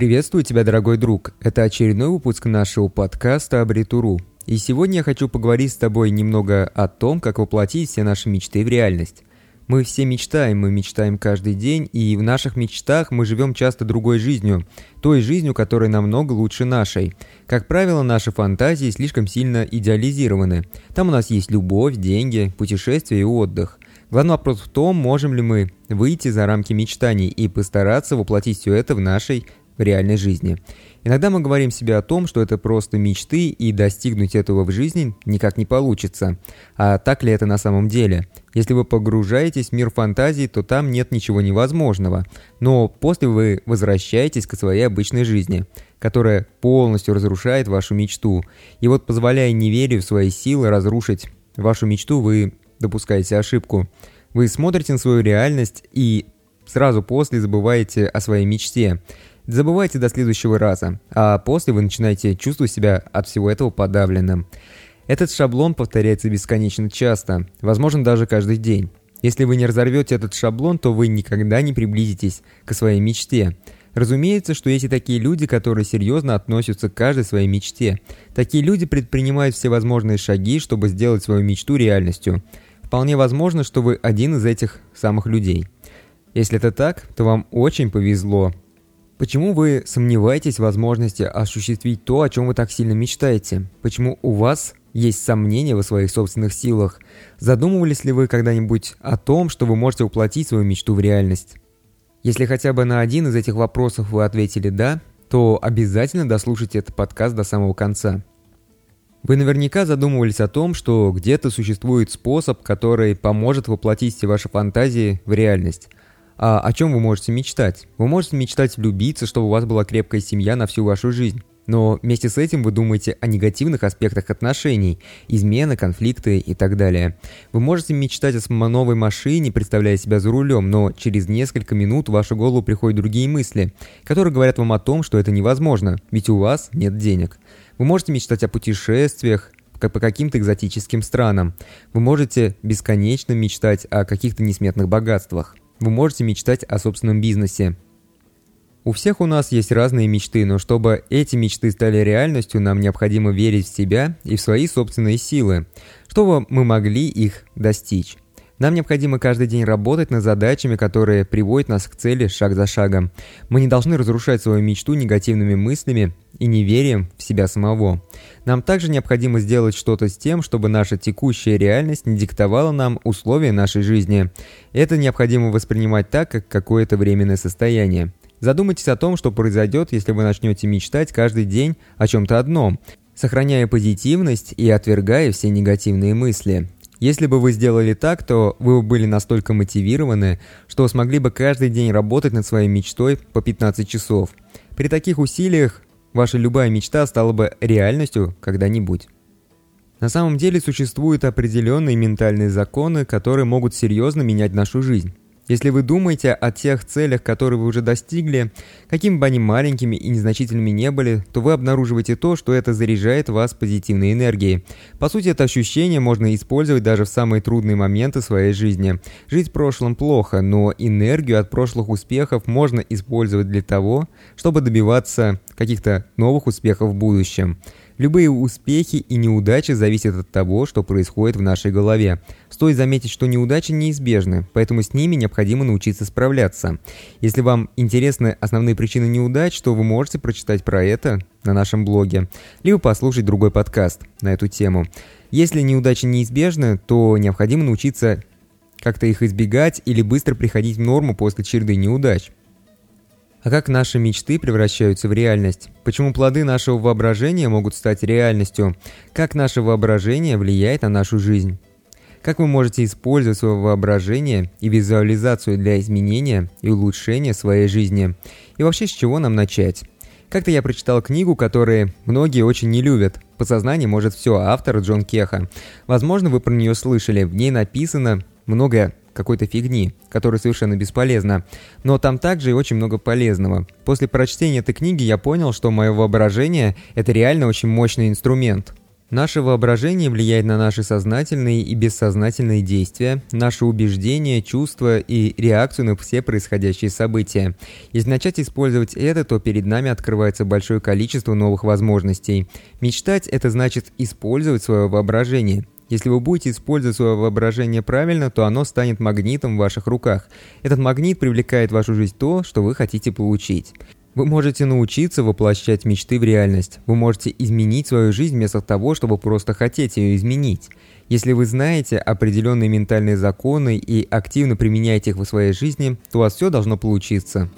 Приветствую тебя, дорогой друг. Это очередной выпуск нашего подкаста «Абритуру». И сегодня я хочу поговорить с тобой немного о том, как воплотить все наши мечты в реальность. Мы все мечтаем, мы мечтаем каждый день, и в наших мечтах мы живем часто другой жизнью, той жизнью, которая намного лучше нашей. Как правило, наши фантазии слишком сильно идеализированы. Там у нас есть любовь, деньги, путешествия и отдых. Главный вопрос в том, можем ли мы выйти за рамки мечтаний и постараться воплотить все это в нашей в реальной жизни. Иногда мы говорим себе о том, что это просто мечты, и достигнуть этого в жизни никак не получится. А так ли это на самом деле? Если вы погружаетесь в мир фантазии, то там нет ничего невозможного. Но после вы возвращаетесь к своей обычной жизни, которая полностью разрушает вашу мечту. И вот позволяя неверию в свои силы разрушить вашу мечту, вы допускаете ошибку. Вы смотрите на свою реальность и сразу после забываете о своей мечте. Забывайте до следующего раза, а после вы начинаете чувствовать себя от всего этого подавленным. Этот шаблон повторяется бесконечно часто, возможно даже каждый день. Если вы не разорвете этот шаблон, то вы никогда не приблизитесь к своей мечте. Разумеется, что есть и такие люди, которые серьезно относятся к каждой своей мечте. Такие люди предпринимают все возможные шаги, чтобы сделать свою мечту реальностью. Вполне возможно, что вы один из этих самых людей. Если это так, то вам очень повезло. Почему вы сомневаетесь в возможности осуществить то, о чем вы так сильно мечтаете? Почему у вас есть сомнения в своих собственных силах? Задумывались ли вы когда-нибудь о том, что вы можете воплотить свою мечту в реальность? Если хотя бы на один из этих вопросов вы ответили «да», то обязательно дослушайте этот подкаст до самого конца. Вы наверняка задумывались о том, что где-то существует способ, который поможет воплотить все ваши фантазии в реальность. А о чем вы можете мечтать? Вы можете мечтать влюбиться, чтобы у вас была крепкая семья на всю вашу жизнь. Но вместе с этим вы думаете о негативных аспектах отношений, измены, конфликты и так далее. Вы можете мечтать о новой машине, представляя себя за рулем, но через несколько минут в вашу голову приходят другие мысли, которые говорят вам о том, что это невозможно, ведь у вас нет денег. Вы можете мечтать о путешествиях, как по каким-то экзотическим странам. Вы можете бесконечно мечтать о каких-то несметных богатствах. Вы можете мечтать о собственном бизнесе. У всех у нас есть разные мечты, но чтобы эти мечты стали реальностью, нам необходимо верить в себя и в свои собственные силы, чтобы мы могли их достичь. Нам необходимо каждый день работать над задачами, которые приводят нас к цели шаг за шагом. Мы не должны разрушать свою мечту негативными мыслями и неверием в себя самого. Нам также необходимо сделать что-то с тем, чтобы наша текущая реальность не диктовала нам условия нашей жизни. Это необходимо воспринимать так, как какое-то временное состояние. Задумайтесь о том, что произойдет, если вы начнете мечтать каждый день о чем-то одном, сохраняя позитивность и отвергая все негативные мысли. Если бы вы сделали так, то вы были настолько мотивированы, что смогли бы каждый день работать над своей мечтой по 15 часов. При таких усилиях ваша любая мечта стала бы реальностью когда-нибудь. На самом деле существуют определенные ментальные законы, которые могут серьезно менять нашу жизнь. Если вы думаете о тех целях, которые вы уже достигли, какими бы они маленькими и незначительными не были, то вы обнаруживаете то, что это заряжает вас позитивной энергией. По сути, это ощущение можно использовать даже в самые трудные моменты своей жизни. Жить в прошлом плохо, но энергию от прошлых успехов можно использовать для того, чтобы добиваться каких-то новых успехов в будущем. Любые успехи и неудачи зависят от того, что происходит в нашей голове. Стоит заметить, что неудачи неизбежны, поэтому с ними необходимо научиться справляться. Если вам интересны основные причины неудач, то вы можете прочитать про это на нашем блоге, либо послушать другой подкаст на эту тему. Если неудачи неизбежны, то необходимо научиться как-то их избегать или быстро приходить в норму после череды неудач. А как наши мечты превращаются в реальность? Почему плоды нашего воображения могут стать реальностью? Как наше воображение влияет на нашу жизнь? Как вы можете использовать свое воображение и визуализацию для изменения и улучшения своей жизни? И вообще, с чего нам начать? Как-то я прочитал книгу, которую многие очень не любят. «Подсознание может все» автор Джон Кеха. Возможно, вы про нее слышали. В ней написано много какой-то фигни, которая совершенно бесполезна. Но там также и очень много полезного. После прочтения этой книги я понял, что мое воображение – это реально очень мощный инструмент. Наше воображение влияет на наши сознательные и бессознательные действия, наши убеждения, чувства и реакцию на все происходящие события. Если начать использовать это, то перед нами открывается большое количество новых возможностей. Мечтать – это значит использовать свое воображение. Если вы будете использовать свое воображение правильно, то оно станет магнитом в ваших руках. Этот магнит привлекает в вашу жизнь то, что вы хотите получить. Вы можете научиться воплощать мечты в реальность. Вы можете изменить свою жизнь вместо того, чтобы просто хотеть ее изменить. Если вы знаете определенные ментальные законы и активно применяете их в своей жизни, то у вас все должно получиться.